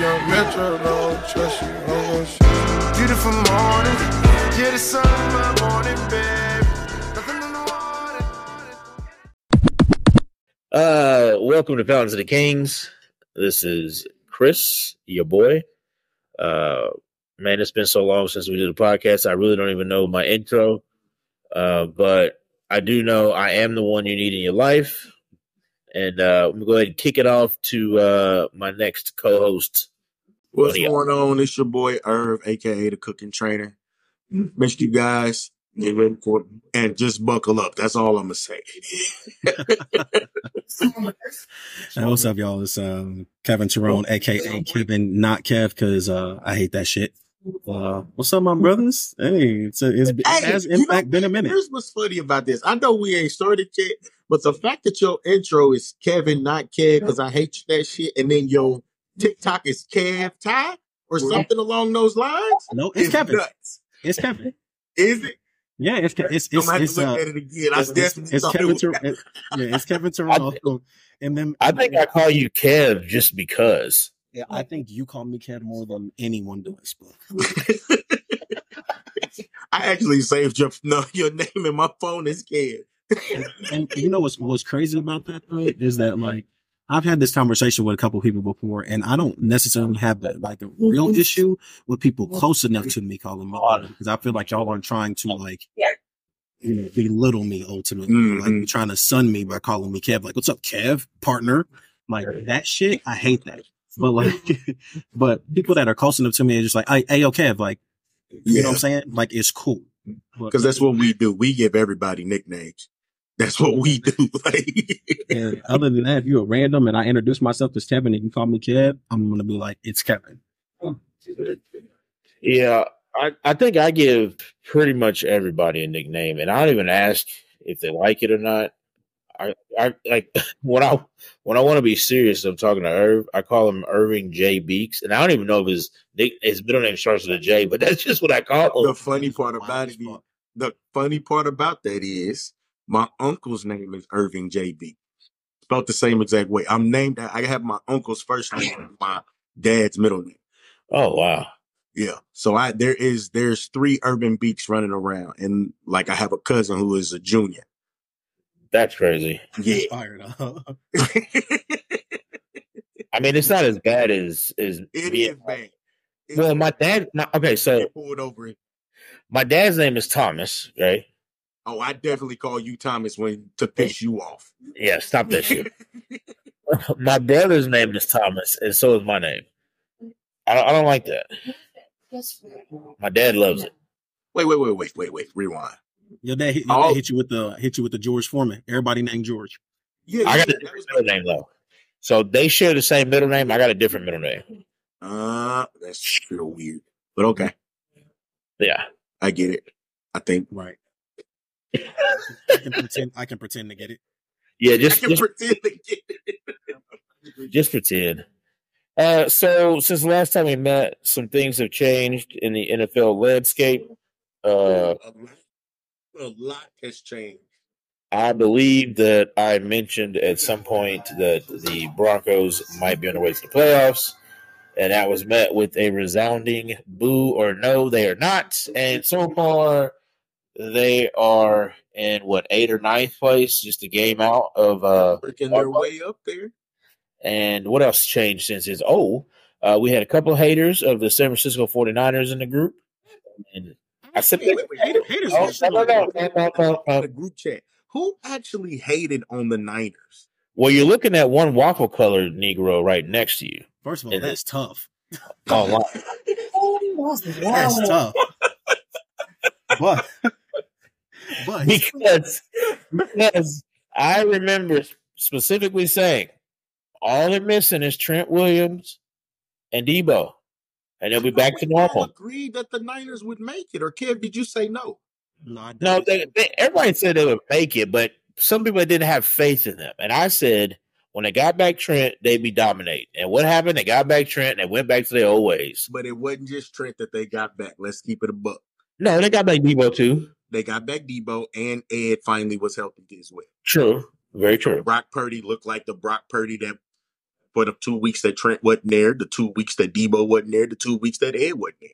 young metro, don't trust you, I'm gonna shoot you. Beautiful morning, yeah, the sun in my morning, babe. Nothing in the water. Uh, welcome to Fountains of the Kings. This is Chris, your boy. Uh, man, it's been so long since we did a podcast. I really don't even know my intro. Uh, but I do know I am the one you need in your life. And uh, I'm gonna go ahead and kick it off to uh, my next co-host. What's Buddy. going on? It's your boy Irv, aka the cooking trainer. Make sure you guys get ready for it and just buckle up. That's all I'm gonna say. Hey, what's up, y'all? It's um, Kevin Tyrone, aka Kevin, not Kev, because uh, I hate that shit. Uh, what's up, my brothers? Hey, it's, a, it's it Hey, has you know, been a minute. Here's what's funny about this. I know we ain't started yet, but the fact that your intro is Kevin, not Kev, because I hate that shit, and then your TikTok is Kev Ty or something along those lines. No, it's is Kevin. Nuts. It's Kevin. Is it? Yeah, it's Ke- it's it's it's to uh, it it's, it's, it's Kevin. it was Tyr- it- yeah, it's Kevin Tyrone. And then I think I call you Kev just because. yeah, I think you call me Kev more than anyone does. But I actually saved your no, your name in my phone is Kev. And you know what's what's crazy about that though is that like I've had this conversation with a couple of people before, and I don't necessarily have that like a real issue with people close enough to me calling me Kev, because I feel like y'all aren't trying to like you know belittle me ultimately, like Mhm. you're trying to sun me by calling me Kev. Like, what's up, Kev, partner? Like that shit, I hate that. But like, but people that are close enough to me are just like, hey, hey, yo, Kev, like, you know what I'm saying? Like, it's cool. Because that's what we do. We give everybody nicknames. That's what we do. Like, And other than that, if you're random and I introduce myself as Kevin and you call me Kev, I'm gonna be like, it's Kevin. Yeah, I, I think I give pretty much everybody a nickname, and I don't even ask if they like it or not. I, I like when I when I want to be serious. I'm talking to Irv. I call him Irving J Beeks, and I don't even know if his nick, his middle name starts with a J, but that's just what I call the funny part about it, is- the funny part about that is my uncle's name is Irving JB. Spelled the same exact way. I'm named. I have my uncle's first name, and my dad's middle name. Oh wow, Yeah. So I there is there's three Irving Beeks running around, and like I have a cousin who is a junior. that's crazy. Yeah. Fired up. I mean, it's not as bad as as It me- is bad. It's Well, my dad. My, okay, so pulled over. my dad's name is Thomas, right? Oh, I definitely call you Thomas when to piss you off. Yeah, stop that shit. my brother's name is Thomas, and so is my name. I don't, I don't like that. My dad loves it. Wait, wait, wait, wait, wait, wait. Rewind. Your dad, hit, your Oh. dad hit you with the hit you with the George Foreman. Everybody named George. Yeah, I got yeah, a different middle name though. So they share the same middle name. I got a different middle name. Uh, that's real weird. But okay, Yeah. I get it. I think Right. I can pretend. I can pretend to get it. Yeah, just can just, pretend to get it. just pretend. Uh, so since the last time we met, some things have changed in the NFL landscape. Uh, a, lot, a lot has changed. I believe that I mentioned at some point that the Broncos might be on their way to the playoffs, and that was met with a resounding boo or no, they are not. And so far, they are in what eighth or ninth place, just a game out of. uh Working their way up there. And what else changed since it's oh, uh, we had a couple of haters of the San Francisco 49ers in the group, and I said, Wait, wait, wait. Haters Oh, are no, no, no, no, no, no. the group chat. Who actually hated on the Niners? Well, you're looking at one waffle colored Negro right next to you. First of all, Yeah. that's tough. Oh, wow. That's tough. But but because because I remember specifically saying all they're missing is Trent Williams and Deebo, and they'll be back to normal. agreed that the Niners would make it. Or Kev, did you say no? no, No, they, they, everybody said they would make it, but some people didn't have faith in them. And I said when they got back Trent, they'd be dominating. And what happened? They got back Trent and they went back to their old ways. But it wasn't just Trent that they got back. Let's keep it a buck. No, they got back Deebo too. They got back Deebo, and Ed finally was healthy as well. True, very true. Brock Purdy looked like the Brock Purdy that for the two weeks that Trent wasn't there, the two weeks that Deebo wasn't there, the two weeks that Ed wasn't there.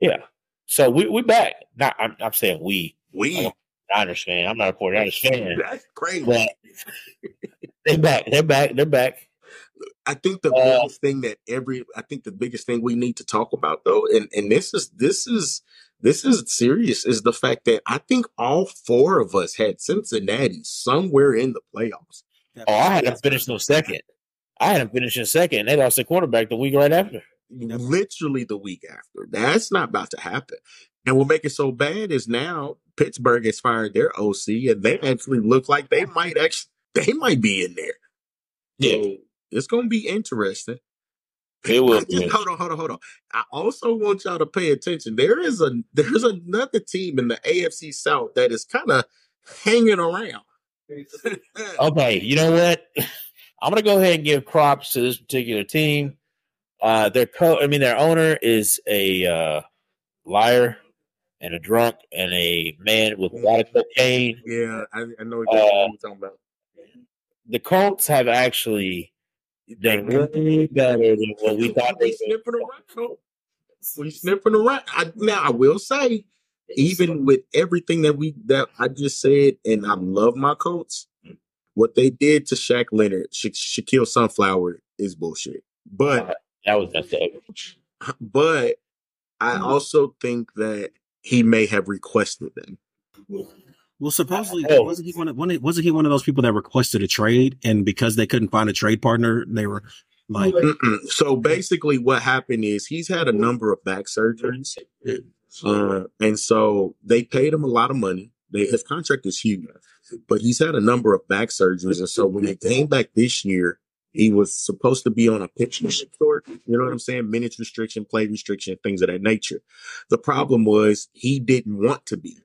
Yeah. So we we back. Not I'm, I'm saying we. We I understand. I'm not a 49ers fan, that's crazy. but they back. They're back. They're back. I think the Uh, biggest thing that every I think the biggest thing we need to talk about though, and and this is this is this is serious, is the fact that I think all four of us had Cincinnati somewhere in the playoffs. Oh, I had them finish no second. I had them finish in second. They lost their quarterback the week right after. Literally the week after. That's not about to happen. And what make it so bad is now Pittsburgh has fired their OC and they actually look like they might actually they might be in there. So it's gonna be interesting. It will just- be. hold on, hold on, hold on. I also want y'all to pay attention. There is a there's another team in the AFC South that is kind of hanging around. Okay, you know what? I'm gonna go ahead and give props to this particular team. Uh, their co, I mean, their owner is a uh, liar and a drunk and a man with a lot of cocaine. yeah, I, I know Uh, what you're talking about. The Colts have actually done way better than what we thought we they would. sniffing around. We sniffing around. I, now I will say, even with everything that we that I just said, and I love my Colts, what they did to Shaq Leonard, Sha- Shaquille Sunflower is bullshit. But That was messed up. but I mm-hmm. also think that he may have requested them. Well, supposedly Oh. wasn't he one of, one wasn't he one of those people that requested a trade, and because they couldn't find a trade partner, they were like, Mm-mm. So basically, what happened is he's had a number of back surgeries, uh, and so they paid him a lot of money. They, his contract is huge, but he's had a number of back surgeries, and so when they came back this year, he was supposed to be on a pitching short. You know what I'm saying? Minutes restriction, play restriction, things of that nature. The problem was he didn't want to be.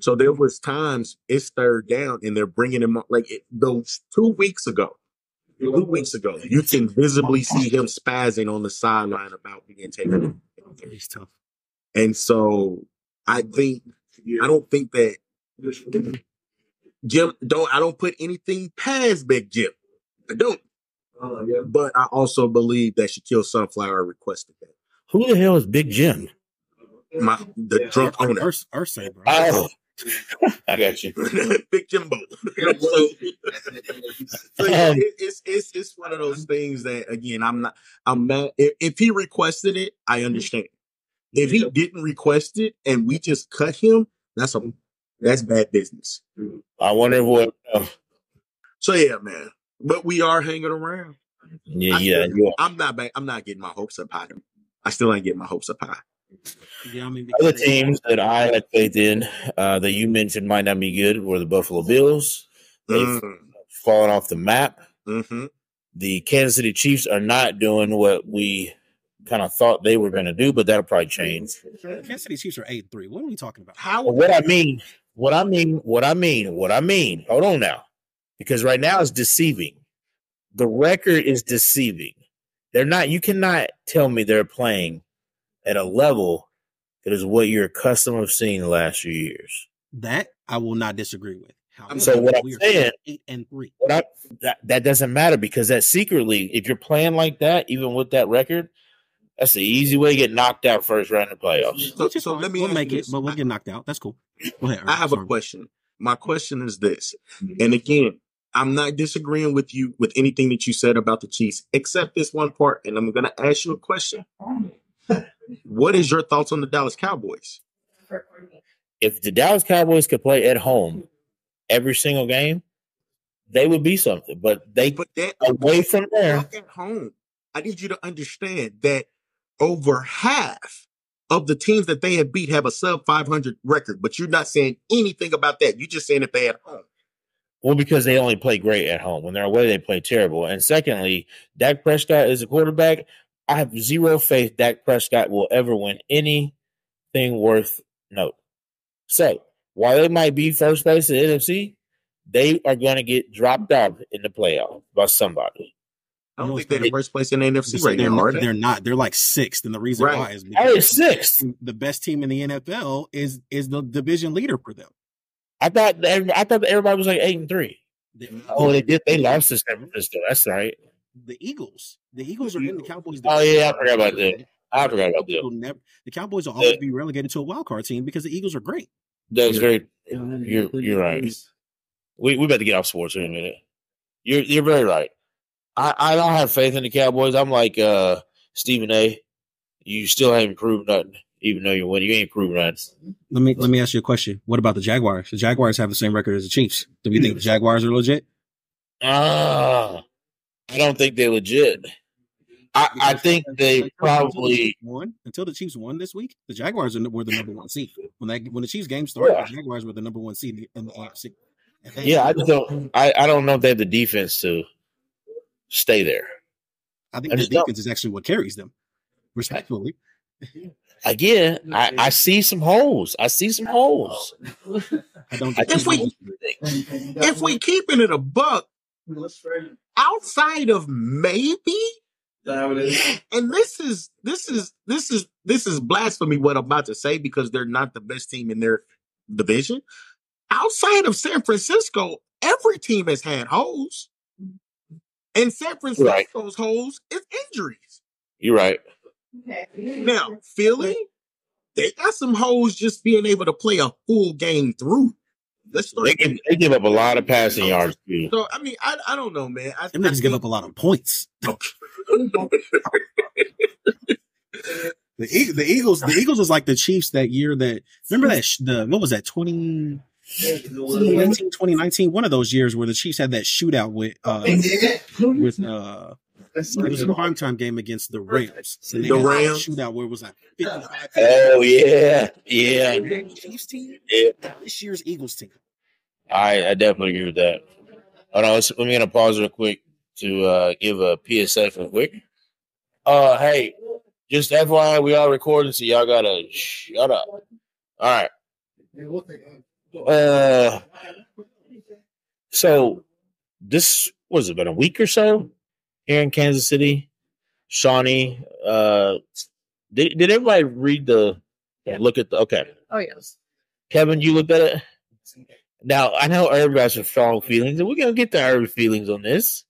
So there was times it's third down, and they're bringing him up. like it, those two weeks ago two weeks ago, you can visibly see him spazzing on the sideline about being taken. he's tough. And so I think I don't think that Jim don't I don't put anything past Big Jim. I don't. But I also believe that Shaquille Sunflower requested that. Who the hell is Big Jim? My the drunk owner. Urs- Irsay, bro. Oh, I got you. Big Jimbo. so, so yeah, it, it's it's it's one of those things that again I'm not I'm not if, if he requested it, I understand. If he didn't request it and we just cut him, that's a that's bad business. I wonder what. Uh, So yeah, man. But we are hanging around. yeah, I yeah, yeah. I'm not ba- I'm not getting my hopes up high. I still ain't getting my hopes up high. Yeah, I mean, Other because- teams that I had faith in uh, that you mentioned might not be good were the Buffalo Bills. They've Mm, fallen off the map. hmm The Kansas City Chiefs are not doing what we kind of thought they were going to do, but that'll probably change. Kansas City Chiefs are eight and three. What are we talking about? How But what I mean, what I mean, what I mean, what I mean. Hold on now, because right now it's deceiving. The record is deceiving. They're not. You cannot tell me they're playing at a level that is what you're accustomed of seeing the last few years. That I will not disagree with. However, So what I'm saying- eight and three. What I, that that doesn't matter because that secretly, if you're playing like that, even with that record, that's the easy way to get knocked out first round of playoffs. So- so let me we'll make it, this. but we'll I- get knocked out. That's cool. Go ahead. I have a question. My question is this, mm-hmm. and again, I'm not disagreeing with you with anything that you said about the Chiefs, except this one part. And I'm going to ask you a question. What is your thoughts on the Dallas Cowboys? If the Dallas Cowboys could play at home every single game, they would be something. But they But that away from there, at home, I need you to understand that over half of the teams that they have beat have a sub 500 record. But you're not saying anything about that. You're just saying if they at home. well, because they only play great at home. When they're away, they play terrible. And secondly, Dak Prescott is a quarterback. I have zero faith Dak Prescott will ever win anything worth note. So while they might be first place in the NFC, they are going to get dropped out in the playoff by somebody. I don't think they're the first place in the NFC right they're, now, are not, they? they're not. They're like sixth, and the reason Right. why is because it's sixth. the best team in the NFL is is the division leader for them. I thought I thought everybody was like eight and three. They- Oh, they did. They lost to San Francisco. That's right. The Eagles. The Eagles are in the Cowboys. Oh, yeah, I forgot about that. I forgot about that. Never- the Cowboys will always be relegated to a wild card team because the Eagles are great. That's very. You're you're right. We we about to get off sports in a minute. You're you're very right. I I don't have faith in the Cowboys. I'm like uh Stephen A. You still haven't proved nothing, even though you win. You ain't proved nothing. Let me let me ask you a question. What about the Jaguars? The Jaguars have the same record as the Chiefs. Do we think the Jaguars are legit? Ah, I don't think they're legit. I I think they probably won until the Chiefs won this week. The Jaguars were the number one seed when they when the Chiefs game started. Yeah. The Jaguars were the number one seed in the AFC. And they- yeah. I just don't. I I don't know if they have the defense to stay there. I think I the just don't. defense is actually what carries them. Respectfully, Again, I I see some holes. I see some holes. I don't. If we- If we keeping it a buck, outside of maybe, and this is this is this is this is blasphemy what I'm about to say because they're not the best team in their division. Outside of San Francisco, every team has had holes. And San Francisco's holes is injuries. You're right. Now, Philly, they got some holes just being able to play a full game through. Let's start. They give, they give up a lot of passing yards too. So I mean, I I don't know, man. I, them niggas give up a lot of points. The, Eag- the Eagles, the Eagles was like the Chiefs that year. That remember that sh- the what was that 20, 2019, 2019? One of those years where the Chiefs had that shootout with uh with uh it was a primetime game against the Rams. The Rams? shootout where it was like 55 Oh yeah, yeah, Chiefs team. yeah. This year's Eagles team. I, I definitely agree with that. Hold on, let me gonna pause real quick to uh, give a PSA real quick. Uh, hey, just FYI, we are recording, so y'all gotta shut up. All right. Uh, so this was it been a week or so here in Kansas City. Shawnee, uh, did did everybody read the look at the okay? Oh yes. Kevin, you looked at it. Now I know everybody has some strong feelings, and we're gonna get to our feelings on this.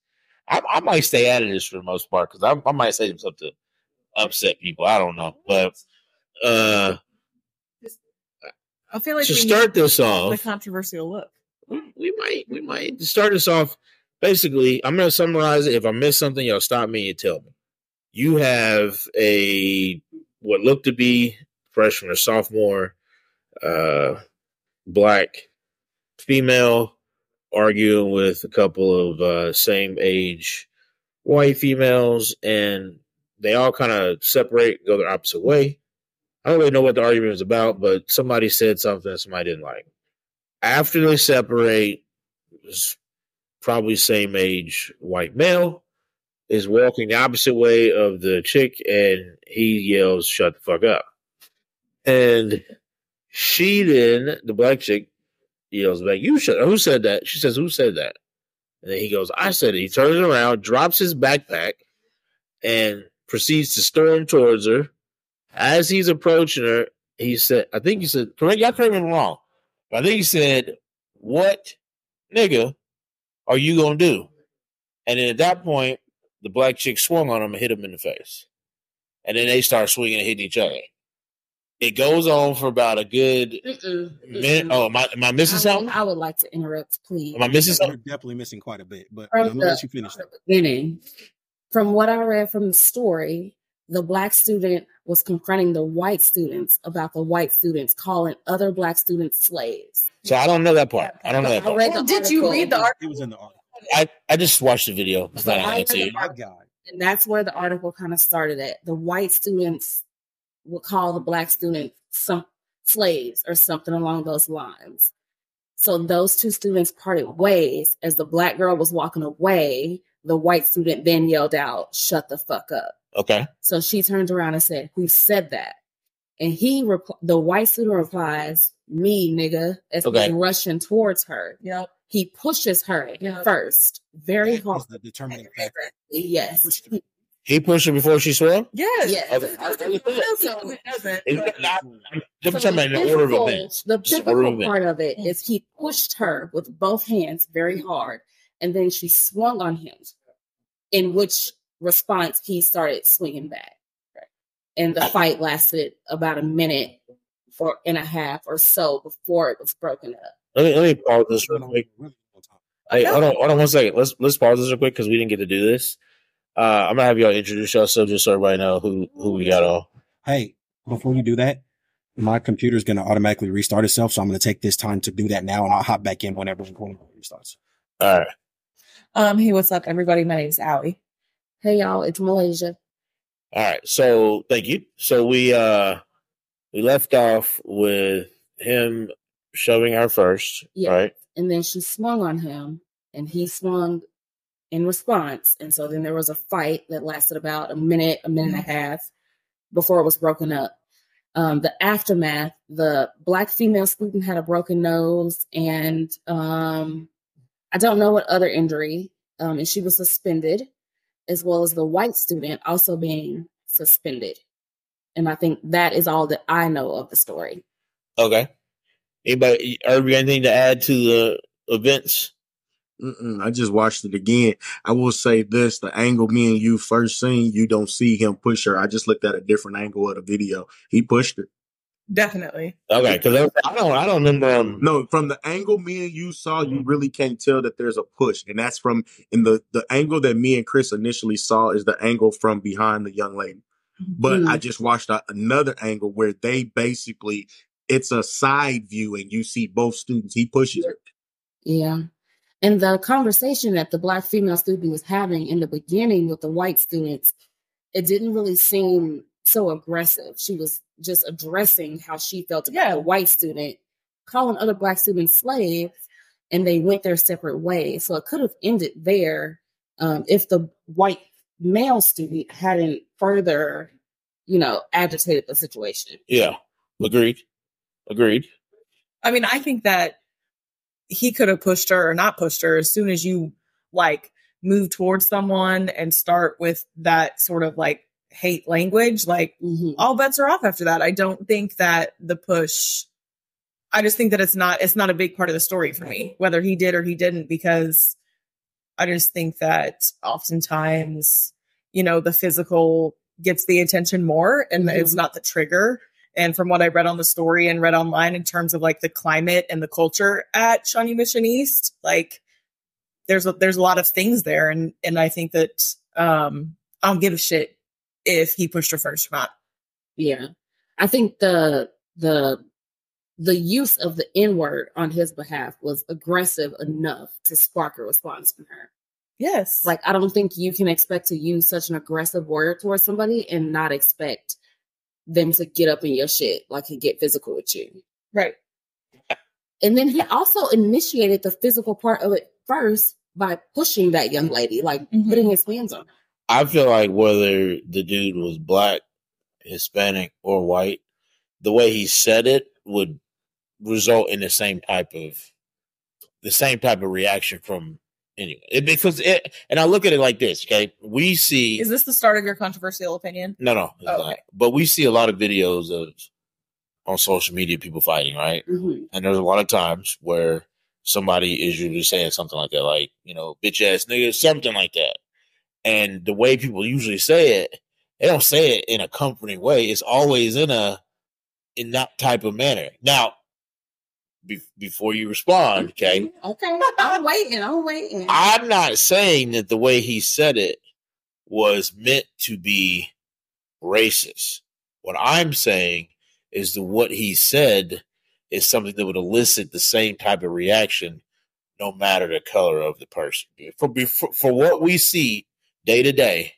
I, I might stay out of this for the most part because I, I might say something to upset people. I don't know, but uh, I feel like to we start this off, the controversial look. we, we might we might start this off. Basically, I'm gonna summarize it. If I miss something, y'all stop me and tell me. You have a what looked to be freshman or sophomore, uh, black female arguing with a couple of uh, same age white females, and they all kind of separate, go their opposite way. I don't really know what the argument was about, but somebody said something that somebody didn't like. After they separate, probably same age white male is walking the opposite way of the chick, and he yells, "Shut the fuck up!" And she then, the black chick, yells back, "You shut." Who said that? She says, "Who said that?" And then he goes, "I said it." He turns around, drops his backpack, and proceeds to storm towards her. As he's approaching her, he said, "I think he said, correct, y'all correct me wrong, but I think he said, what nigga are you gonna do?" And then at that point, the black chick swung on him and hit him in the face, and then they start swinging and hitting each other. It goes on for about a good minute. Oh, am I, am I missing I would, something? I would like to interrupt, please. Am I missing You're something? definitely missing quite a bit, but From I'm gonna let the- you finish. from the beginning, from what I read from the story, the black student was confronting the white students about the white students calling other black students slaves. So I don't know that part. I don't know that part. read the Did you read the article? It was in the article. I, I just watched the video. It's not on YouTube. My God. And that's where the article kind of started at. The white students would call the black students some slaves or something along those lines. So those two students parted ways. As the black girl was walking away, the white student then yelled out, "Shut the fuck up!" Okay. So she turns around and said, "Who said that?" And he, repl- the white student replies, "Me, nigga." As Okay. he's rushing towards her, Yep. he pushes her Yeah. first, very That hard. is the determining factor. Yes, He pushed her before she swung? Yes. Yes. Okay. Doesn't- doesn't. It's not, I'm So the order. The Just difficult part of it is he pushed her with both hands very hard, and then she swung on him. in which response he started swinging back. And the fight lasted about a minute for and a half or so before it was broken up. Let me let me pause this real quick. Hey, hold on, hold on one second. Let's let's pause this real quick because we didn't get to do this. Uh, I'm gonna have y'all introduce yourself just so everybody know who who we got on. Hey, before you do that, my computer's going to automatically restart itself. So I'm going to take this time to do that now and I'll hop back in whenever it restarts. All right. Um, hey, what's up, everybody? My name's Allie. Hey y'all, it's Malaysia. All right. So thank you. So we uh we left off with him shoving her first, Yeah. right? And then she swung on him and he swung in response. And so then there was a fight that lasted about a minute, a minute and a half before it was broken up. Um, the aftermath, the black female student had a broken nose and um, I don't know what other injury, um, and she was suspended, as well as the white student also being suspended. And I think that is all that I know of the story. Okay. Anybody Irby, anything to add to the events? Mm-mm, I just watched it again. I will say this: the angle me and you first seen, you don't see him push her. I just looked at a different angle of the video. He pushed her. Definitely. Okay, because I don't I don't remember um, No, from the angle me and you saw, you really can't tell that there's a push, and that's from in the the angle that me and Chris initially saw is the angle from behind the young lady. But Mm. I just watched a, another angle where they basically it's a side view, and you see both students. He pushes her. Yeah. And the conversation that the black female student was having in the beginning with the white students, it didn't really seem so aggressive. She was just addressing how she felt about Yeah. the white student, calling other black students slaves, and they went their separate ways. So it could have ended there um, if the white male student hadn't further, you know, agitated the situation. yeah. Agreed. Agreed. I mean, I think that he could have pushed her or not pushed her as soon as you like move towards someone and start with that sort of like hate language, like Mhm. all bets are off after that. I don't think that the push I just think that it's not it's not a big part of the story for me, whether he did or he didn't, because I just think that oftentimes, you know, the physical gets the attention more and it's Mhm. not the trigger. And from what I read on the story and read online in terms of like the climate and the culture at Shawnee Mission East, like there's a, there's a lot of things there, and and I think that um I don't give a shit if he pushed her first. Yeah. I think the the the use of the N word on his behalf was aggressive enough to spark a response from her. Yes, Like I don't think you can expect to use such an aggressive word towards somebody and not expect them to get up in your shit, like and get physical with you. right. And then he also initiated the physical part of it first by pushing that young lady, like Mhm. putting his hands on her. I feel like whether the dude was black, Hispanic, or white, the way he said it would result in the same type of the same type of reaction from anyone. It, because it, and I look at it like this. Okay, we see Is this the start of your controversial opinion? no, no, it's Oh, not. okay. But we see a lot of videos of on social media people fighting, right? Mhm. And there's a lot of times where somebody is usually saying something like that, like, you know, bitch ass nigga, something like that. And the way people usually say it, they don't say it in a comforting way. It's always in a in that type of manner. Now, be- before you respond, okay, mm-hmm. Okay. I'm waiting. I'm waiting. I'm not saying that the way he said it was meant to be racist. What I'm saying is that what he said is something that would elicit the same type of reaction, no matter the color of the person. For for, for what we see day to day,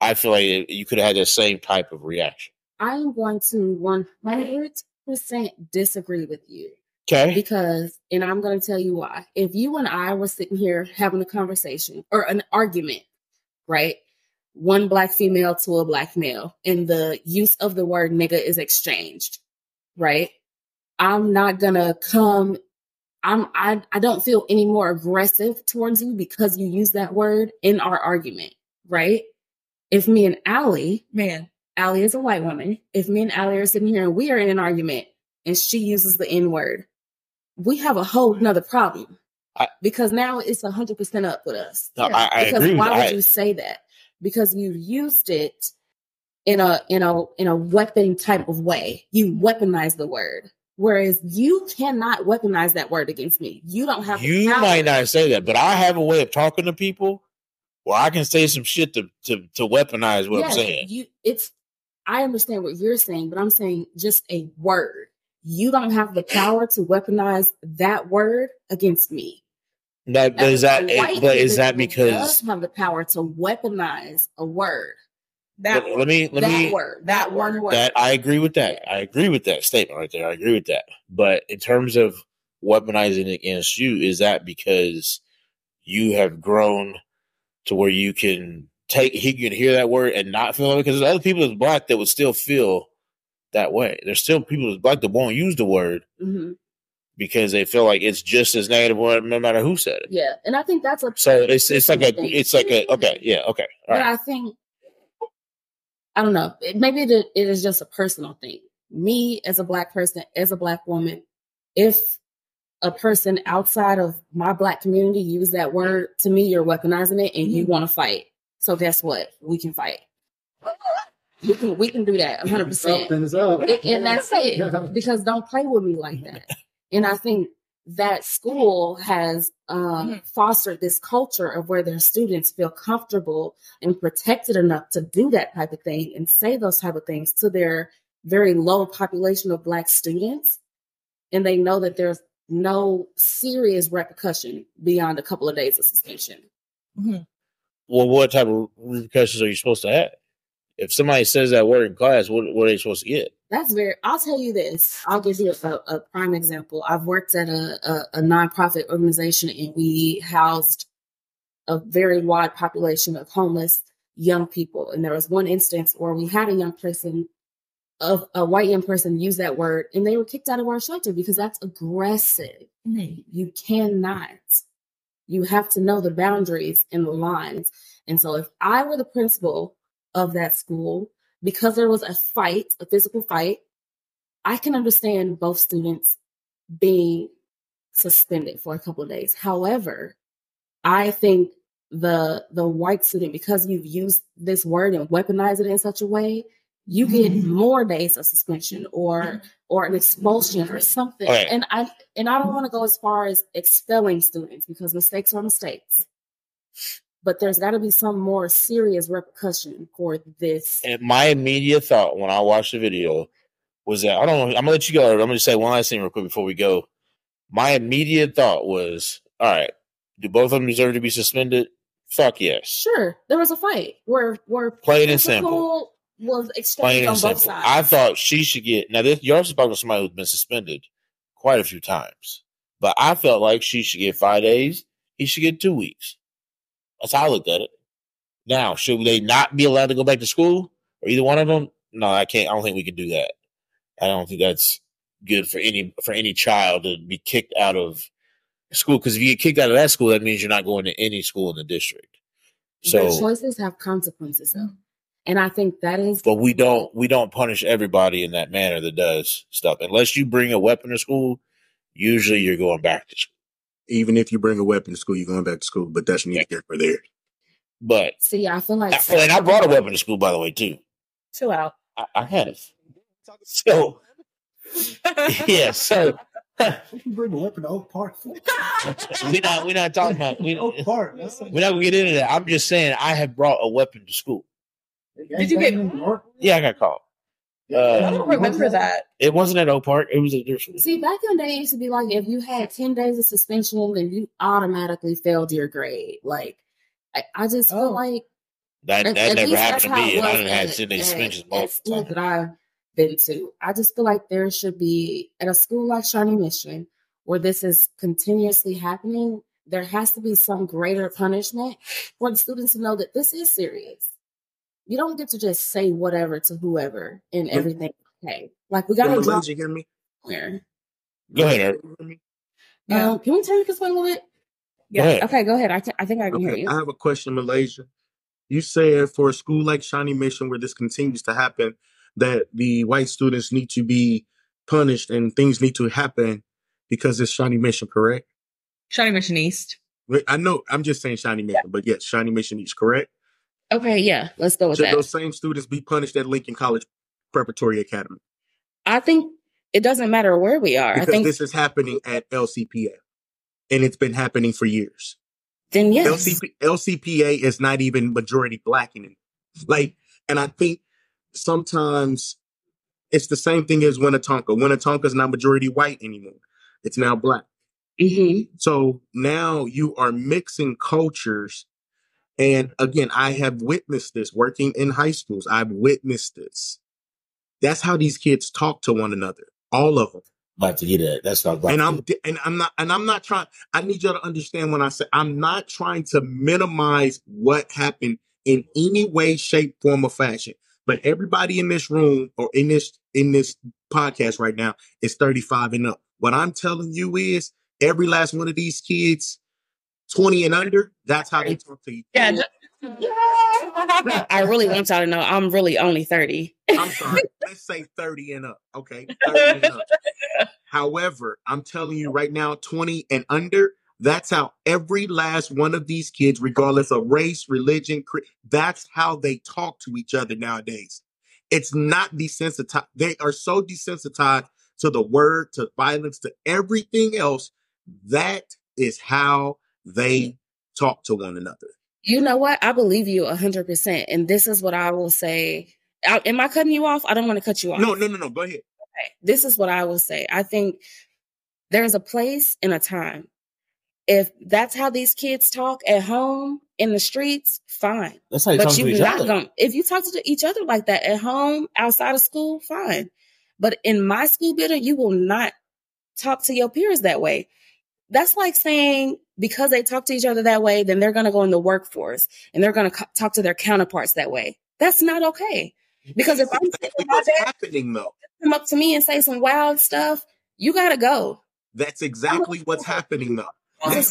I feel like you could have had the same type of reaction. I am going to 100% disagree with you Okay. because, and I'm going to tell you why. If you and I were sitting here having a conversation or an argument, right? One black female to a black male, and the use of the word nigga is exchanged, right? I'm not gonna come. I'm I I don't feel any more aggressive towards you because you use that word in our argument, right? If me and Allie Man, Allie is a white woman. If me and Allie are sitting here and we are in an argument and she uses the N word, we have a whole nother problem. I- because now it's hundred percent up with us. No, I, I because agree. why would I, you say that? Because you used it in a in a in a weapon type of way. You weaponize the word. Whereas you cannot weaponize that word against me. You don't have you might not say that, but I have a way of talking to people where I can say some shit to to, to weaponize what I'm saying. You it's I understand what you're saying, but I'm saying just a word. You don't have the power to weaponize that word against me. That is that, A white but is that because? does have the power to weaponize a word? That Let, let me let that me word, that, one word. that I agree with that. I agree with that statement right there. I agree with that. But in terms of weaponizing against you, is that because you have grown to where you can take he can hear that word and not feel it? Because there's other people that's black that would still feel that way. There's still people that's black that won't use the word Mhm. because they feel like it's just as negative word no matter who said it. Yeah, and I think that's a So it's it's like a thing. it's like a okay yeah okay all But right I think I don't know. It, maybe it, it is just a personal thing. Me as a black person, as a black woman, if a person outside of my black community use that word to me, you're weaponizing it, and Mm-hmm. you want to fight. So guess what? We can fight. We can we can do that 100. percent and that's it because don't play with me like that and i think that school has um, fostered this culture of where their students feel comfortable and protected enough to do that type of thing and say those type of things to their very low population of black students. And they know that there's no serious repercussion beyond a couple of days of suspension. Well what type of repercussions are you supposed to have? If somebody says that word in class what, what are they supposed to get That's very. I'll tell you this. I'll give you a, a prime example. I've worked at a, a, a nonprofit organization, and we housed a very wide population of homeless young people. And there was one instance where we had a young person, of a white young person, use that word, and they were kicked out of our shelter because that's aggressive. You cannot. You have to know the boundaries and the lines. And so, if I were the principal of that school, because there was a fight, a physical fight, I can understand both students being suspended for a couple of days. However, I think the the white student, because you've used this word and weaponized it in such a way, you get mm-hmm. more days of suspension or mm-hmm. or an expulsion or something. Okay. And I and I don't want to go as far as expelling students because mistakes are mistakes. But there's got to be some more serious repercussion for this. and my immediate thought when i watched the video was that i don't know i'm gonna let you go i'm gonna say one last thing real quick before we go my immediate thought was all right do both of them deserve to be suspended fuck yes Sure, there was a fight where where Plain and simple. was exchanged on both simple sides. i thought she should get now this you're also talking to somebody who's been suspended quite a few times but i felt like she should get five days he should get two weeks that's how i looked at it. Now should they not be allowed to go back to school or either one of them? No i can't i don't think we can do that. I don't think that's good for any for any child to be kicked out of school because if you get kicked out of that school that means you're not going to any school in the district. So choices have consequences, though, and I think that is. but we don't we don't punish everybody in that manner that does stuff. Unless you bring a weapon to school usually you're going back to school Even if you bring a weapon to school, you're going back to school, but that's neither here nor there. but See, I feel like and i brought a weapon to school by the way too. Chill out. i, I have so yeah so You can bring a weapon to Oak Park. we're not we're not talking about we, Oak we're not gonna get into that. I'm just saying i have brought a weapon to school. Did you get- yeah i got caught I uh, don't remember that. it wasn't at oak park it was at different See, back in the day, it used to be like if you had 10 days of suspension, then you automatically failed your grade. Like, I, I just feel Oh. like that that at never least happened to me and i didn't have at- 10 day at- suspensions at multiple school that I've been to. I just feel like there should be at a school like Shawnee Mission, where this is continuously happening, there has to be some greater punishment for the students to know that this is serious. You don't get to just say whatever to whoever and everything. Okay, like we got Can to draw you hear me? where. go ahead Eric. You hear me? Yeah. Um, can we turn this way a little bit? Go. Okay, go ahead. I, can, I think I can hear you. I have a question, Malaysia. You said for a school like Shawnee Mission, where this continues to happen, that the white students need to be punished and things need to happen because it's Shawnee Mission, correct? Shawnee Mission East. Wait, I know. I'm just saying Shawnee Mission, but yes, Shawnee Mission East, correct. Okay, yeah, let's go with that. Should that. those same students be punished at Lincoln College Preparatory Academy? I think it doesn't matter where we are. I Because think this is happening at LCPA, and it's been happening for years. then yes. LCP, LCPA is not even majority black anymore. Like, and I think sometimes it's the same thing as Winnetonka. Winnetonka is not majority white anymore. It's now black. hmm So now you are mixing cultures. And again, I have witnessed this working in high schools. I've witnessed this. That's how these kids talk to one another. All of them. About to get at that's not and I'm and I'm not and I'm not trying. I need y'all to understand when I say I'm not trying to minimize what happened in any way, shape, form, or fashion. But everybody in this room or in this in this podcast right now is 35 and up. What I'm telling you is every last one of these kids, 20 and under, that's how they talk to you. Yeah. just- I really want y'all to know I'm really only 30. I'm sorry. Let's say 30 and up. Okay. 30 and up. However, I'm telling you right now, 20 and under, that's how every last one of these kids, regardless of race, religion, cre- that's how they talk to each other nowadays. It's not desensitized. They are so desensitized to the word, to violence, to everything else. That is how they talk to one another. You know what? I believe you 100%. And this is what I will say. I, am I cutting you off? I don't want to cut you off. No, no, no, no. Go ahead. Okay. This is what I will say. I think there's a place and a time. If that's how these kids talk at home in the streets, fine. That's how you talk But to you're each not other. going if you talk to each other like that at home, outside of school, fine. But in my school building, you will not talk to your peers that way. That's like saying because they talk to each other that way, then they're going to go in the workforce and they're going to co- talk to their counterparts that way. That's not okay. Because if I'm exactly what's dad happening, though. come up to me and say some wild stuff, you got to go. That's exactly what's happening, though. Now,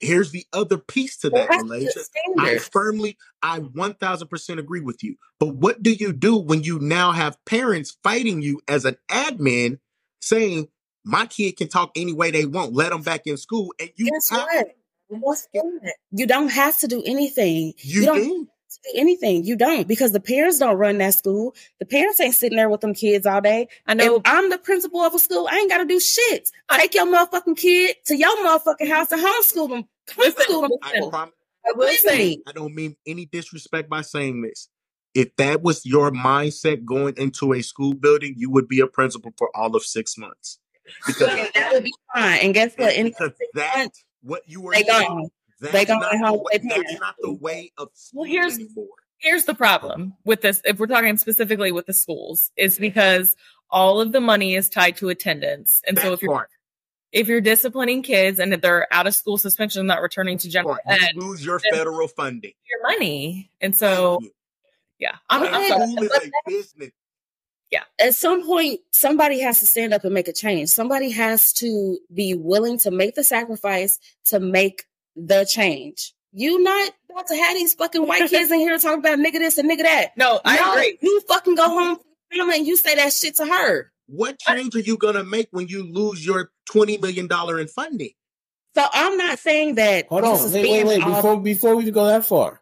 here's the other piece to that, Malaysia. I firmly, I 1000% agree with you. But what do you do when you now have parents fighting you as an admin saying, my kid can talk any way they want, let them back in school, and you Guess have, what? What's that? You don't have to do anything. you, You don't do. do anything. You don't because the parents don't run that school. The parents ain't sitting there with them kids all day. I If know. I'm the principal of a school, I ain't got to do shit. Take your motherfucking kid to your motherfucking house and homeschool them. Homeschool them. I people. promise. I will say, I don't mean any disrespect by saying this. If that was your mindset going into a school building, you would be a principal for all of six months. Because, And that would be fine. And guess what? In because that, what you were they saying, that's They gone not at the home way- that's parents. not the way of Well, here's- anymore. here's the problem with this. If we're talking specifically with the schools, is because all of the money is tied to attendance. And so if you're part. if you're disciplining kids and if they're out of school suspension, not returning to general part. ed, You lose your federal funding. your money. And so yeah, I'm, I'm sorry. School is a business. At some point, somebody has to stand up and make a change. Somebody has to be willing to make the sacrifice to make the change. You not about to have these fucking white kids in here talking about nigga this and nigga that. No, I No, agree. You fucking go home to family and you say that shit to her. What change are you gonna make when you lose your twenty million dollar in funding? So I'm not saying that. Hold on, wait, wait, wait. all- Before before we go that far,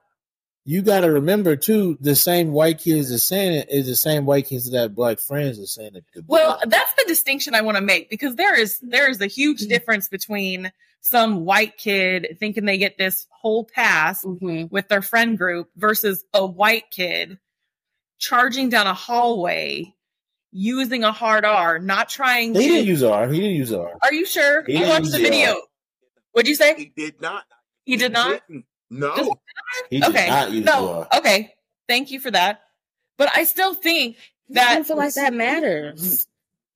you got to remember too. The same white kids are saying it is the same white kids that black friends are saying it. Well, that's the distinction I want to make because there is there is a huge difference between some white kid thinking they get this whole pass Mhm. with their friend group versus a white kid charging down a hallway using a hard R, not trying he to. didn't use R. He didn't use R. Are you sure? He I watched the the video. R. What'd you say? He did not. He did not. didn't. No. Just- He did Okay. not use No. R. Okay. Thank you for that. But I still think I that don't feel like that matters.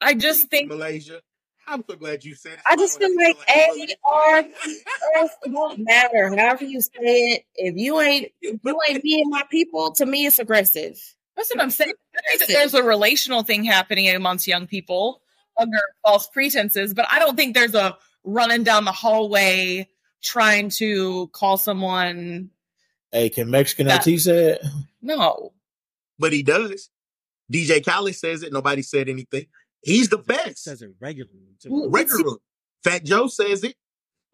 I just think Malaysia. I'm so glad you said it. I just feel like A R F it don't matter. However you say it, if you ain't if you ain't being my people, to me it's aggressive. That's what I'm saying. I think that there's a relational thing happening amongst young people under false pretenses, but I don't think there's a running down the hallway trying to call someone. Hey, can Mexican That- LT say it? No. But he does. DJ Khaled says it. Nobody said anything. He's the best. says it regularly. too. Well, Regular. Fat Joe says it.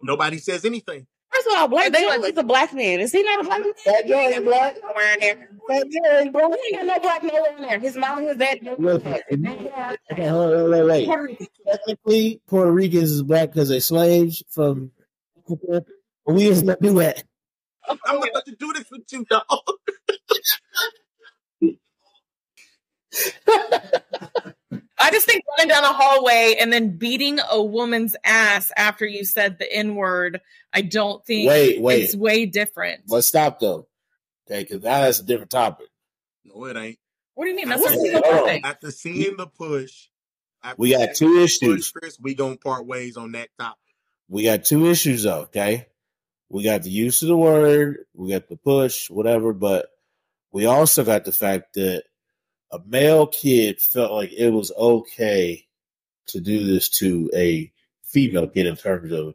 Nobody says anything. First of all, black They Joe like- is a black man. Is he not a black man? Fat Joe ain't black. Nowhere in there. Fat Joe ain't black. He ain't got no black nowhere in there. His mom and his dad. Okay, hold on, wait, wait, wait. Technically, Puerto Ricans is black because they're slaves from. But we just not do that. I'm not about to do this with you, dog. I just think running down a hallway and then beating a woman's ass after you said the N word, I don't think Wait, wait. it's way different. Let's stop though. Okay, because now that's a different topic. No, it ain't. What do you mean? That's Hold a on, single thing. After seeing the push, after We got two issues. push, Chris, we gonna part ways on that topic. We got two issues though, okay? We got the use of the word, we got the push, whatever, but we also got the fact that a male kid felt like it was okay to do this to a female kid in terms of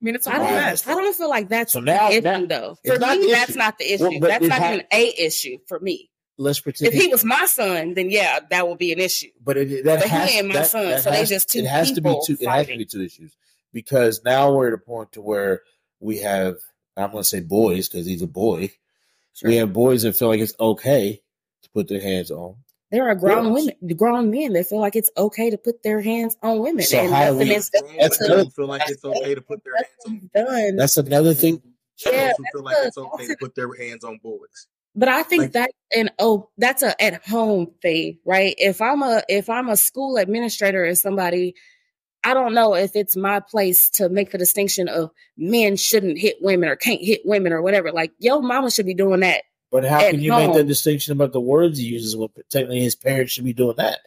I mean, it's a I don't, mess. I don't feel like that's So now- the issue, now- though. For me, the that's issue. not the issue. Well, that's not ha- even a issue for me. let's pretend If he was my son, then yeah, that would be an issue. but it, that but he has, ain't my that- son, that so they just two it has to be people two it has to be two issues because now we're at a point to where we have I'm gonna say boys because he's a boy. We have boys that feel like it's okay to put their hands on. There are grown Girls. women, grown men that feel like it's okay to put their hands on women, So and how do we- is That's Grown good. women feel like it's okay to put their hands on done. That's another thing. Yeah, who feel like that's it's okay to put their hands on boys. But I think Like- that and oh, that's a at home thing, right? If I'm a if I'm a school administrator or somebody, I don't know if it's my place to make the distinction of men shouldn't hit women or can't hit women or whatever. Like your mama should be doing that. But how can you make that distinction about the words he uses when technically his parents should be doing that?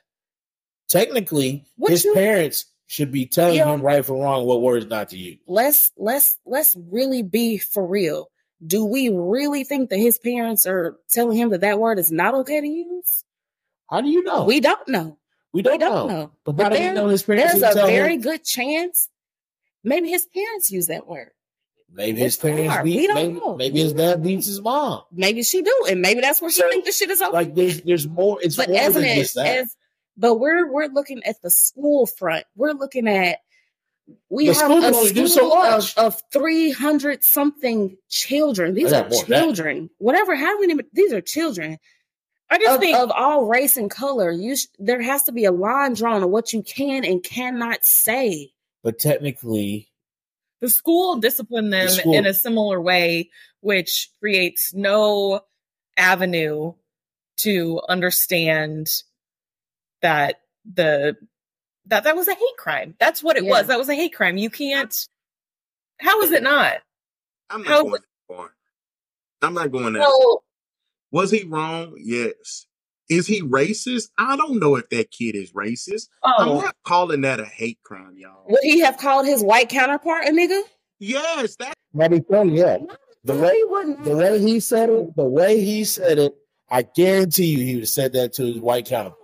Technically, What his you- parents should be telling Yeah. him right from wrong what words not to use. Let's let's let's really be for real. Do we really think that his parents are telling him that that word is not okay to use? How do you know? We don't know. We We don't, don't know. know. But, But do there- know There's a very him? good chance maybe his parents use that word. Maybe his parents We don't Maybe, know. maybe his dad beats his mom. Maybe she do, and maybe that's where she So, think the shit is okay. Like there's there's more. It's but more as than an just that. as but we're we're looking at the school front. We're looking at we The have school a do so school much. of, of three hundred something children. These are got more than that. children. Whatever, how many? These are children I just of, think of all race and color. You sh- there has to be a line drawn of what you can and cannot say. but technically, the school disciplined them The school- in a similar way, which creates no avenue to understand that the that that was a hate crime. That's what it Yeah. was. That was a hate crime. You can't. How is it not? I'm not How- going that far. I'm not going that. So Was he wrong? Yes. Is he racist? I don't know if that kid is racist. I'm Oh, not calling that a hate crime, y'all. would he have called his white counterpart a nigga? Yes, that Robbie Tony, yeah. The way he wouldn't. the way he said it, the way he said it, I guarantee you he would have said that to his white counterpart.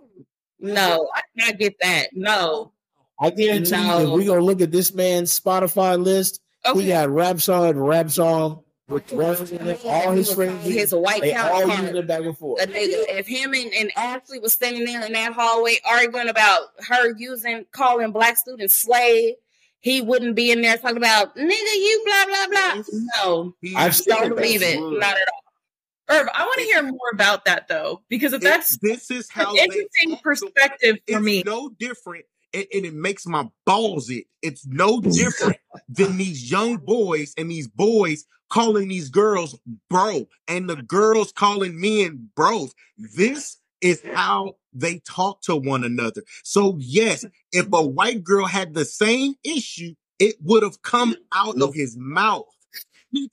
No, I cannot get that. No. I guarantee you, if we gonna look at this man's Spotify list, Okay. we got rap song rap song with words in. All his friends, his white they all counterpart. using it back and forth. a nigga. If him and, and Ashley was standing there in that hallway arguing about her using calling black students slave, he wouldn't be in there talking about nigga you blah blah blah. No, I've don't believe it. Would. Not at all. Irv, I want to hear more about that though, because if It- that's this is how an they interesting talk to- perspective for It's me. no different, and, and it makes my balls it. It's no different than these young boys and these boys calling these girls bro, and the girls calling men bros. This is how they talk to one another. So yes, if a white girl had the same issue, it would have come out of his mouth.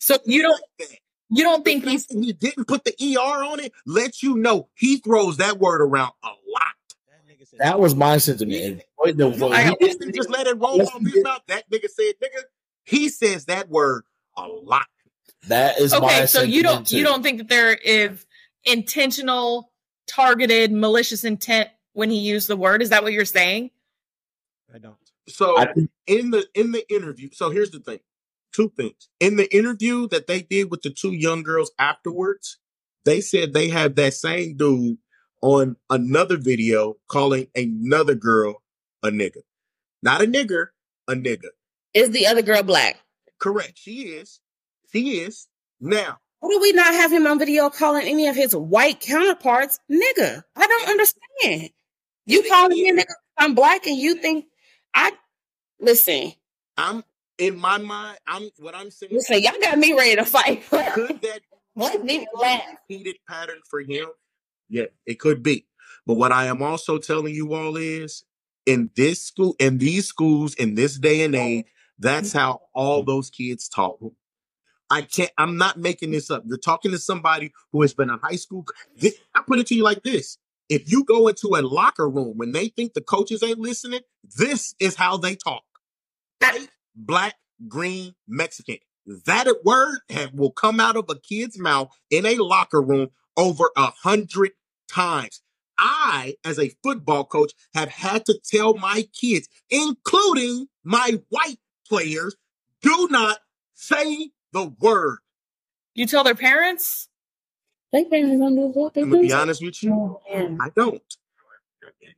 So you don't you don't think he's he didn't put the ER on it, let you know he throws that word around a lot. That was my sentiment. And boy, No, I- he just let it roll off his mouth. That nigga said, nigga, he says that word a lot. That is my okay. So you don't you don't think that there is intentional, targeted, malicious intent when he used the word? Is that what you're saying? I don't. So I think in the in the interview, so here's the thing. Two things. In the interview that they did with the two young girls afterwards, they said they have that same dude on another video calling another girl a nigga. Not a nigger, a nigga. Is the other girl black? Correct. She is. She is. Now, Why do we not have him on video calling any of his white counterparts nigga? I don't understand. You calling me a nigga? I'm black, and you think I listen? I'm in my mind. I'm what I'm saying. You Listen, y'all got me ready to fight. Could that What laugh? repeated pattern for him? Yeah, it could be. But what I am also telling you all is in this school, in these schools, in this day and oh. age, that's how all those kids talk. I can't, I'm not making this up. You're talking to somebody who has been in high school. This, I put it to you like this. If you go into a locker room when they think the coaches ain't listening, this is how they talk. White, black, green, Mexican. That word will come out of a kid's mouth in a locker room over a hundred times. I, as a football coach, have had to tell my kids, including my white players, do not say the word. You tell their parents? They parents don't do what they I'm gonna do. be honest with you. Oh. I don't.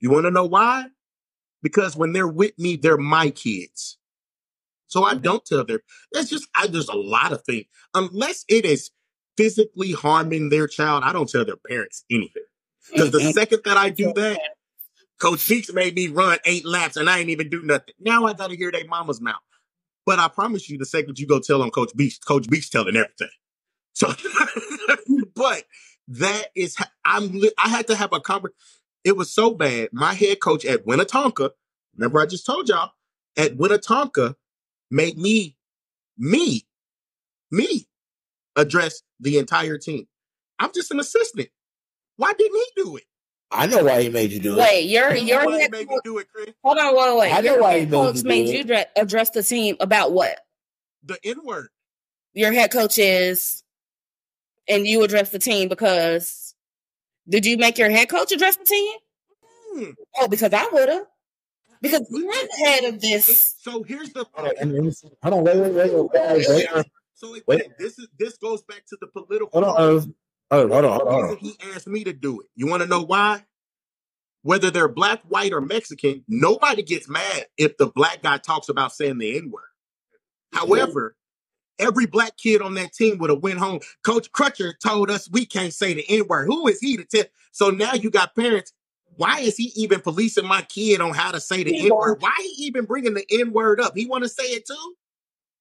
You want to know why? Because when they're with me, they're my kids. So I don't tell them. It's just I there's a lot of things. Unless it is physically harming their child, I don't tell their parents anything. Because the second that I do that, Coach Beeks made me run eight laps and I ain't even do nothing. Now I gotta hear their mama's mouth. But I promise you, the second you go tell on Coach Beeks, Coach Beeks telling everything. So, but that is, I'm, I had to have a conversation. It was so bad. My head coach at Winnetonka, remember I just told y'all, at Winnetonka, made me, me, me address the entire team. I'm just an assistant. Why didn't he do it? I know why he made you do it. Wait, your You know your why he head made me coach, do it, Chris? hold on, wait, wait. I know Your why he made coach you do made it. you dre- address the team about what? The N word. Your head coach is, and you address the team because did you make your head coach address the team? Hmm. Oh, because I would have. Because you're the head of this. So here's the Hold on, hold on, wait, wait, wait, wait, wait, wait, wait. So again, Wait. this is this goes back to the political. Hold on, Irv. Hold on, hold on, hold on. he asked me to do it. You want to know why? Whether they're black, white, or Mexican, nobody gets mad if the black guy talks about saying the N word. However, every black kid on that team would have went home. Coach Crutcher told us we can't say the N word. Who is he to tell? So now you got parents. Why is he even policing my kid on how to say the N word? Why he even bringing the N word up? He want to say it too.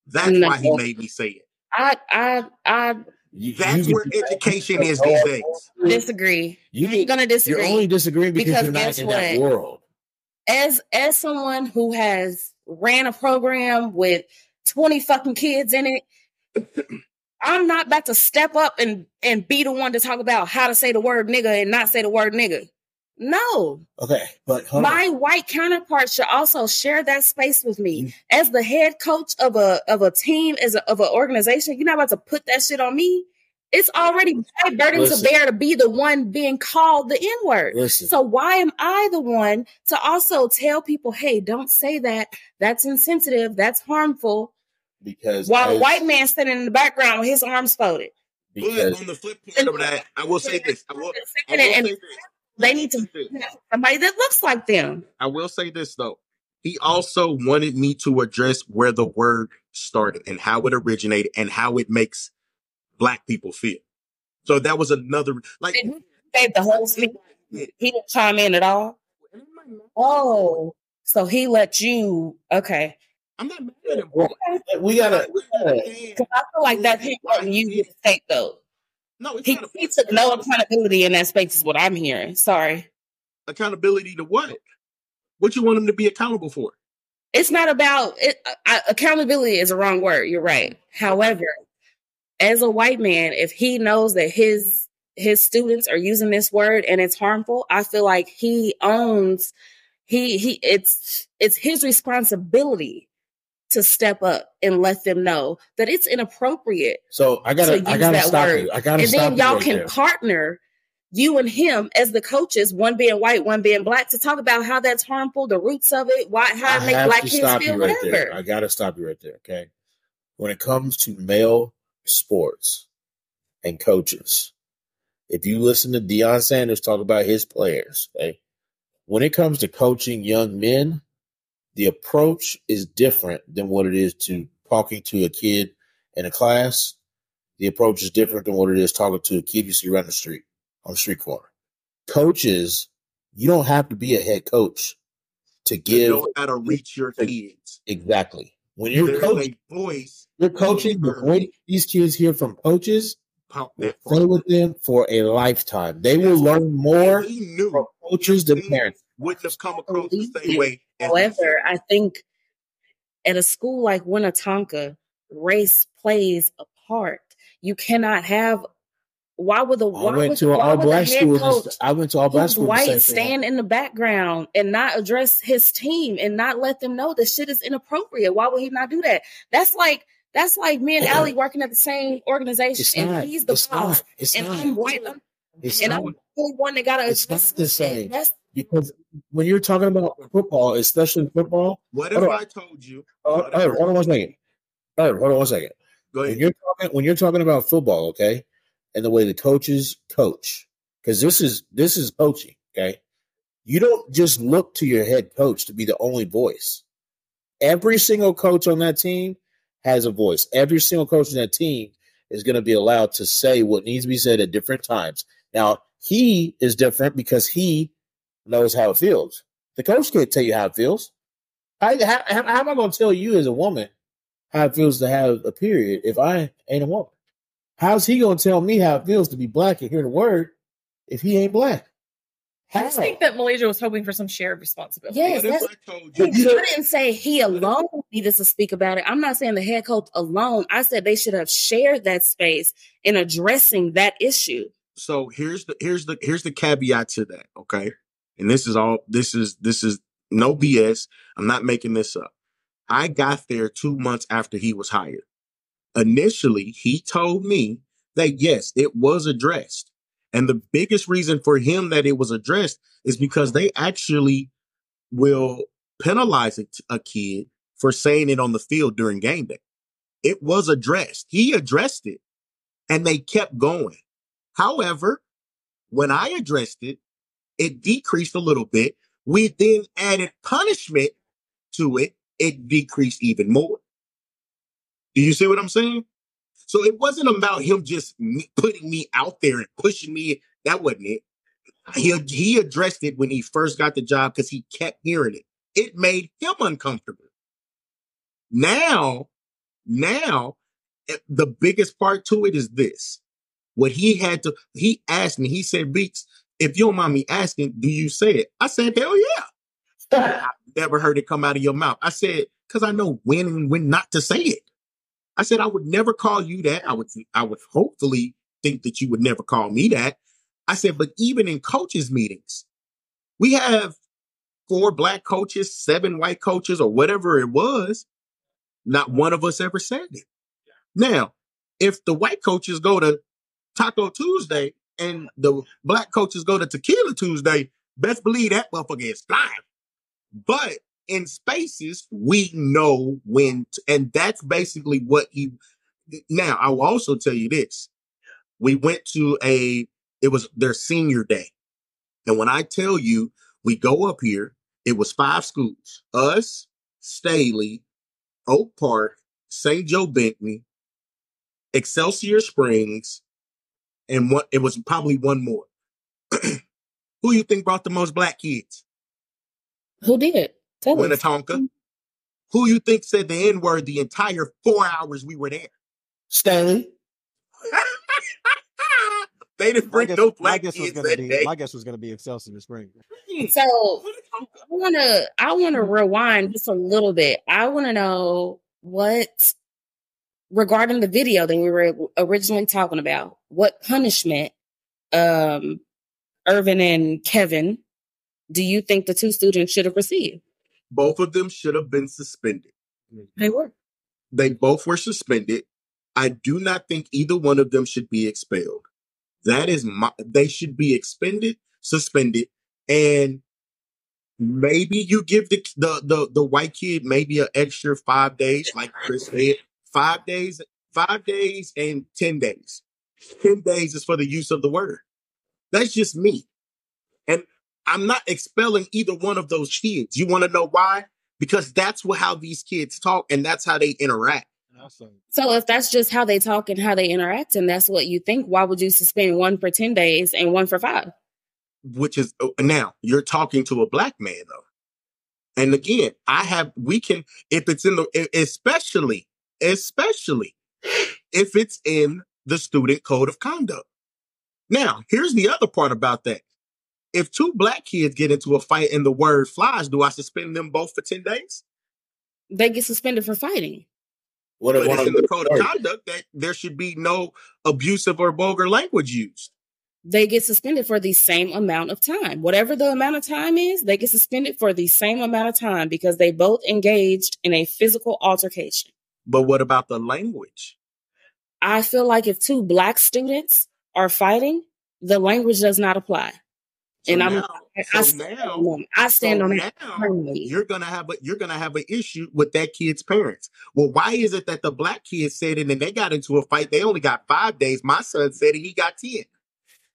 That's why he made me say it. I I I You, That's you- where education is these days. disagree. You I'm gonna You're disagree. only disagreeing because, Because you're not guess in that world. as as someone who has ran a program with 20 fucking kids in it i'm not about to step up and and be the one to talk about how to say the word nigga and not say the word nigga no Okay, but hold on. my white counterpart should also share that space with me mm. as the head coach of a of a team as a, of an organization you're not about to put that shit on me it's already my burden Listen. to bear to be the one being called the n-word so why am I the one to also tell people, hey, don't say that. That's insensitive. That's harmful. because While a white man standing in the background with his arms folded. But because on the flip part of that, I will say this. I will, I will say this. They need to somebody that looks like them. I will say this though. He also wanted me to address where the word started and how it originated and how it makes black people feel. So that was another like Did he say the whole speech? He didn't chime in at all. Oh, so he let you okay. I'm not mad at him. we gotta. we gotta- I feel like that's him letting you get the scapegoat. No, it's He, he took no accountability in that space, is what I'm hearing. Sorry. accountability to what? What you want him to be accountable for? it's not about it, uh, I, accountability is a wrong word you're right however as a white man if he knows that his his students are using this word and it's harmful i feel like he owns he he it's it's his responsibility to step up and let them know that it's inappropriate So I gotta. use I gotta that stop word you. I gotta and stop then you y'all right can there. partner you and him as the coaches one being white one being black to talk about how that's harmful the roots of it why how I it make have black kids stop feel you right whatever there. I gotta stop you right there. Okay. When it comes to male sports and coaches, if you listen to Deion Sanders talk about his players, okay, when it comes to coaching young men, the approach is different than what it is to talking to a kid in a class, the approach is different than what it is talking to a kid you see around the street on the street corner. Coaches, you don't have to be a head coach to You give know how to reach your kids. exactly when you're There's coaching. voice. You're coaching. The these kids hear from coaches, Pump will that stay with them for a lifetime. They will learn more from coaches than parents. wouldn't have come across the same way. However, I think at a school like Winnetonka, race plays a part. You cannot have. Why would the I why went would, to all black head school. coach I went to all black who's school. the white stand in the background and not address his team and not let them know this shit is inappropriate? Why would he not do that? That's like that's like me and Allie working at the same organization It's and not. he's the boss and not. I'm white It's and not. I'm the only one that gotta It's not the same. That's because when you're talking about football, especially football, What if I told you? uh, What if I- hold on one second. Uh, hold on one second. Go When you're talking when you're talking about football, okay, and the way the coaches coach, because this is this is coaching, okay. You don't just look to your head coach to be the only voice. Every single coach on that team has a voice. Every single coach on that team is going to be allowed to say what needs to be said at different times. Now, he is different because he knows how it feels. The coach can't tell you how it feels. How, how, how am I going to tell you as a woman how it feels to have a period if I ain't a woman? How's he going to tell me how it feels to be black and hear the word if he ain't black? I just think that Malaysia was hoping for some shared responsibility. Yes, What that's I told He you? You know- didn't say he alone needed to speak about it. I'm not saying the head coach alone. I said they should have shared that space in addressing that issue. So here's the here's the here's the caveat to that. Okay, and this is all. This is this is no BS. I'm not making this up. I got there two months after he was hired. Initially, he told me that yes, it was addressed. And the biggest reason for him that it was addressed is because they actually will penalize a, kid for saying it on the field during game day. It was addressed. He addressed it and they kept going. However, when I addressed it, it decreased a little bit. We then added punishment to it. It decreased even more. Do you see what I'm saying? So it wasn't about him just putting me out there and pushing me. That wasn't it. He, he addressed it when he first got the job because he kept hearing it. It made him uncomfortable. Now, now, eh, the biggest part to it is this. What he had to, he asked me, he said, Beeks, if you don't mind me asking, do you say it? I said, hell yeah. I've never heard it come out of your mouth. I said, because I know when and when not to say it. I said, I would never call you that. I would, I would hopefully think that you would never call me that. I said, but even in coaches' meetings, we have four black coaches, seven white coaches, or whatever it was. Not one of us ever said it. Now, if the white coaches go to Taco Tuesday and the black coaches go to Tequila Tuesday, best believe that motherfucker is flying. But in spaces, we know when, to- and that's basically what he. Now, I will also tell you this: we went to a, it was their senior day, and when I tell you, we go up here, it was five schools: us, Staley, Oak Park, St. Joe Benton, Excelsior Springs, and what it was probably one more. Who you think brought the most black kids? Who did? Tell us. Winnetonka. Who you think said the N word the entire four hours we were there? Staley. they didn't bring guess, no my black guess was kids gonna that be day. my guess was gonna be Excelsior Spring. So I wanna I wanna rewind just a little bit. I wanna know what regarding the video that we were originally talking about, what punishment um Irvin and Kevin do you think the two students should have received? Both of them should have been suspended. They were. They both were suspended. I do not think either one of them should be expelled. That is my, they should be expended, suspended, and maybe you give the, the, the, the white kid maybe an extra five days, like Chris said, five days, five days and 10 days. 10 days is for the use of the word. That's just me. And I'm not expelling either one of those kids. You want to know why? Because that's what, how these kids talk and that's how they interact. So if that's just how they talk and how they interact, and that's what you think, why would you suspend one for ten days and one for five? which is oh, now you're talking to a black man though. And again, I have we can if it's in the especially especially if it's in the student code of conduct. Now, here's the other part about that. If two black kids get into a fight and the word flies, do I suspend them both for 10 days? They get suspended for fighting. What if But one it's of in the them code of conduct that there should be no abusive or vulgar language used. They get suspended for the same amount of time. Whatever the amount of time is, they get suspended for the same amount of time because they both engaged in a physical altercation. But what about the language? I feel like if two black students are fighting, the language does not apply. So and I'm now, I, stand now, on, I stand so on that now you're gonna have a you're gonna have an issue with that kid's parents. Well, why is it that the black kid said it and they got into a fight? They only got five days. My son said it, he got ten.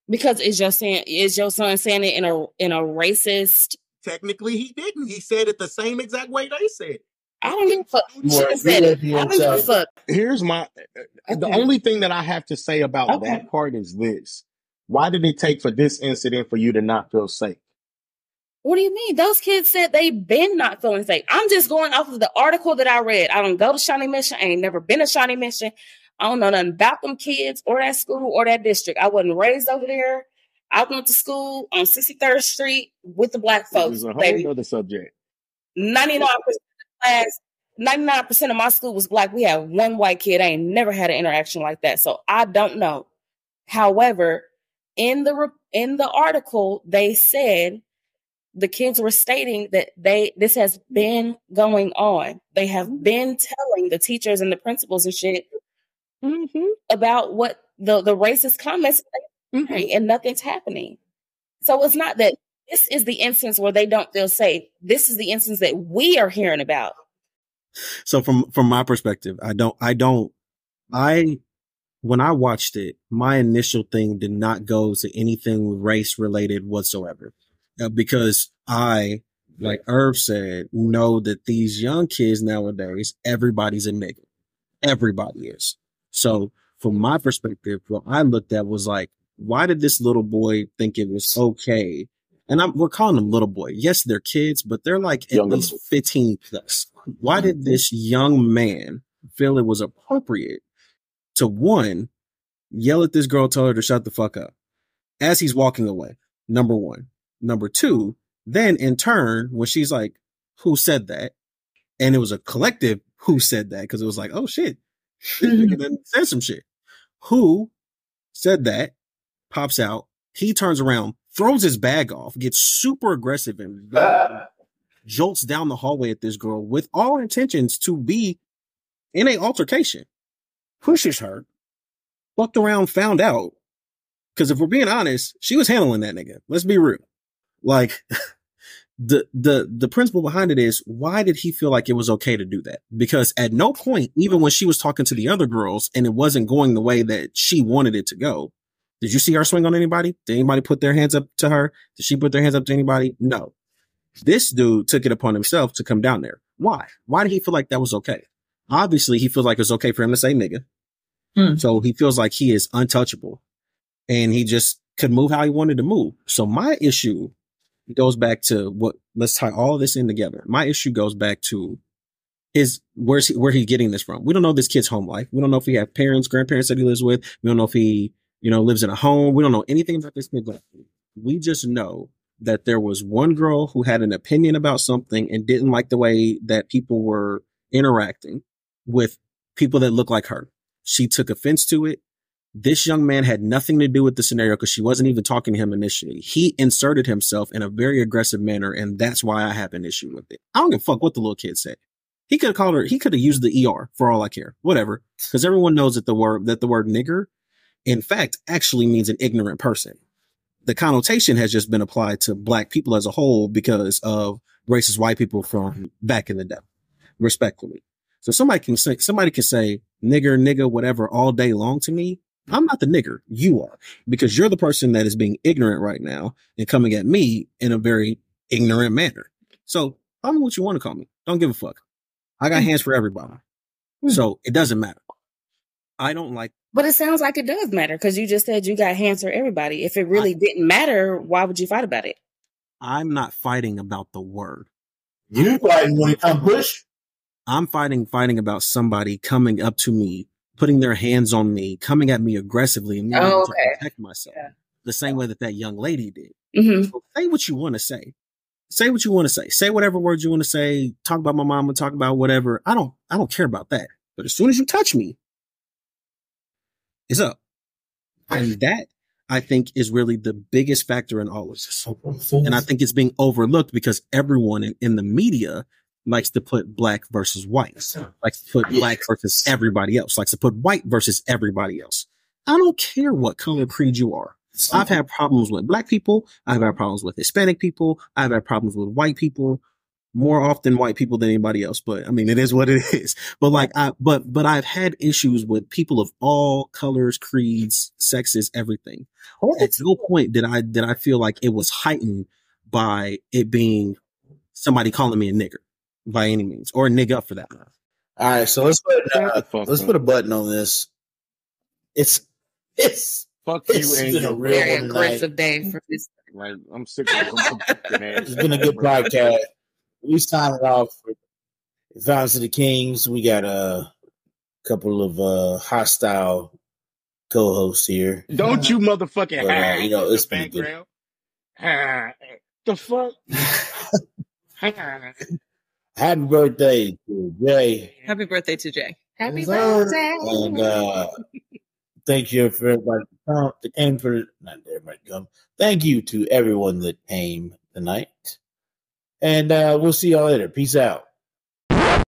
Because is your saying is your son saying it in a in a racist? Technically, he didn't. He said it the same exact way they said. it. I don't give a fuck. He Well, should have said it. I don't give a fuck. Here's my the only thing that I have to say about Okay. that part is this: Why did it take for this incident for you to not feel safe? What do you mean? Those kids said they've been not feeling safe. I'm just going off of the article that I read. I don't go to Shawnee Mission. I ain't never been to Shawnee Mission. I don't know nothing about them kids or that school or that district. I wasn't raised over there. I went to school on 63rd Street with the black This folks. is a whole Baby, other subject. 99% of the class, 99% of my school was black. We had one white kid. I ain't never had an interaction like that. So I don't know. However, in the re- in the article, they said the kids were stating that they this has been going on. They have mm-hmm. been telling the teachers and the principals and shit mm-hmm. about what the the racist comments made, and nothing's happening. So it's not that this is the instance where they don't feel safe. This is the instance that we are hearing about. So from from my perspective, I don't I don't I when I watched it, my initial thing did not go to anything race related whatsoever. Uh, because I, like Irv said, know that these young kids nowadays, everybody's a nigga. Everybody is. So from my perspective, what I looked at was like, why did this little boy think it was okay? And I'm, we're calling them little boy. Yes, they're kids, but they're like at Young least 15 plus. Why mm-hmm. did this young man feel it was appropriate to one, yell at this girl, tell her to shut the fuck up as he's walking away? Number one. Number two, then in turn, when she's like, who said that? And it was a collective who said that because it was like, oh shit, this nigga done said some shit. Who said that? Pops out. He turns around, throws his bag off, gets super aggressive and ah. jolts down the hallway at this girl with all intentions to be in a altercation. Pushes her, fucked around, found out. Because if we're being honest, she was handling that nigga. Let's be real. Like the the the principle behind it is why did he feel like it was okay to do that? Because at no point, even when she was talking to the other girls and it wasn't going the way that she wanted it to go, did you see her swing on anybody? Did anybody put their hands up to her? Did she put their hands up to anybody? No. This dude took it upon himself to come down there. Why? Why did he feel like that was okay? Obviously, he feels like it's okay for him to say nigga. Hmm. So he feels like he is untouchable and he just could move how he wanted to move. So my issue goes back to what let's tie all this in together. My issue goes back to his where's he where he getting this from? We don't know this kid's home life. We don't know if he have parents, grandparents that he lives with. We don't know if he, you know, lives in a home. We don't know anything about this kid. We just know that there was one girl who had an opinion about something and didn't like the way that people were interacting with people that look like her. She took offense to it. This young man had nothing to do with the scenario because she wasn't even talking to him initially. He inserted himself in a very aggressive manner, and that's why I have an issue with it. I don't give a fuck what the little kid said. He could have called her. He could have used the ER for all I care. Whatever, because everyone knows that the word that the word nigger, in fact, actually means an ignorant person. The connotation has just been applied to black people as a whole because of racist white people from back in the day. Respectfully, so somebody can say somebody can say nigger, nigga, whatever all day long to me. I'm not the nigger. You are because you're the person that is being ignorant right now and coming at me in a very ignorant manner. So call me what you want to call me. Don't give a fuck. I got mm. hands for everybody. Mm. So it doesn't matter. I don't like But it sounds like it does matter because you just said you got hands for everybody. If it really didn't matter, why would you fight about it? I'm not fighting about the word. You fighting when it come push? I'm fighting fighting about somebody coming up to me, putting their hands on me, coming at me aggressively, and me Oh, wanting okay. to protect myself. Yeah. The same way that that young lady did. hmm So say what you want to say. Say what you want to say. Say whatever words you want to say. Talk about my mama. Talk about whatever. I don't. I don't care about that. But as soon as you touch me, it's up. And that I think is really the biggest factor in all of this. And I think it's being overlooked because everyone in, in the media likes to put black versus white, likes to put black versus everybody else, likes to put white versus everybody else. I don't care what color creed you are. I've had problems with black people. I've had problems with Hispanic people. I've had problems with white people more often white people than anybody else. But I mean, it is what it is. But like, I, but, but I've had issues with people of all colors, creeds, sexes, everything. At no point did I, did I feel like it was heightened by it being somebody calling me a nigger by any means or a nigga for that matter. All right, so let's put uh, let's up. put a button on this. It's it's Fuck you It's and a your real Very one tonight. aggressive day for this. Like I'm sick of them fucking ass. It's been a good podcast. We signed it off for Fountains of the Kings. We got a couple of uh hostile co-hosts here. Don't you motherfucking But, uh, you know, in the it's been good. background. The fuck? Happy birthday to Jay. Happy birthday to Jay. Happy Yes, birthday. And uh thank you for everybody that came for not everybody come. Thank you to everyone that came tonight. And uh we'll see y'all later. Peace out.